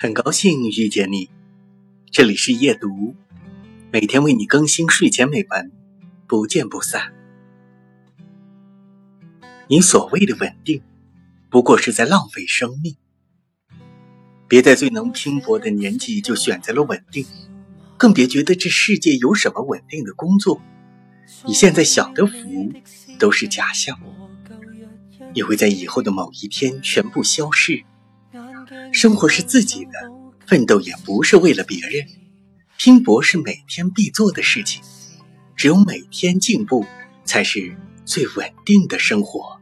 很高兴遇见你，这里是夜读，每天为你更新睡前美文，不见不散。你所谓的稳定，不过是在浪费生命。别在最能拼搏的年纪就选择了稳定，更别觉得这世界有什么稳定的工作。你现在享的福都是假象，也会在以后的某一天全部消逝。生活是自己的，奋斗也不是为了别人，拼搏是每天必做的事情。只有每天进步，才是最稳定的生活。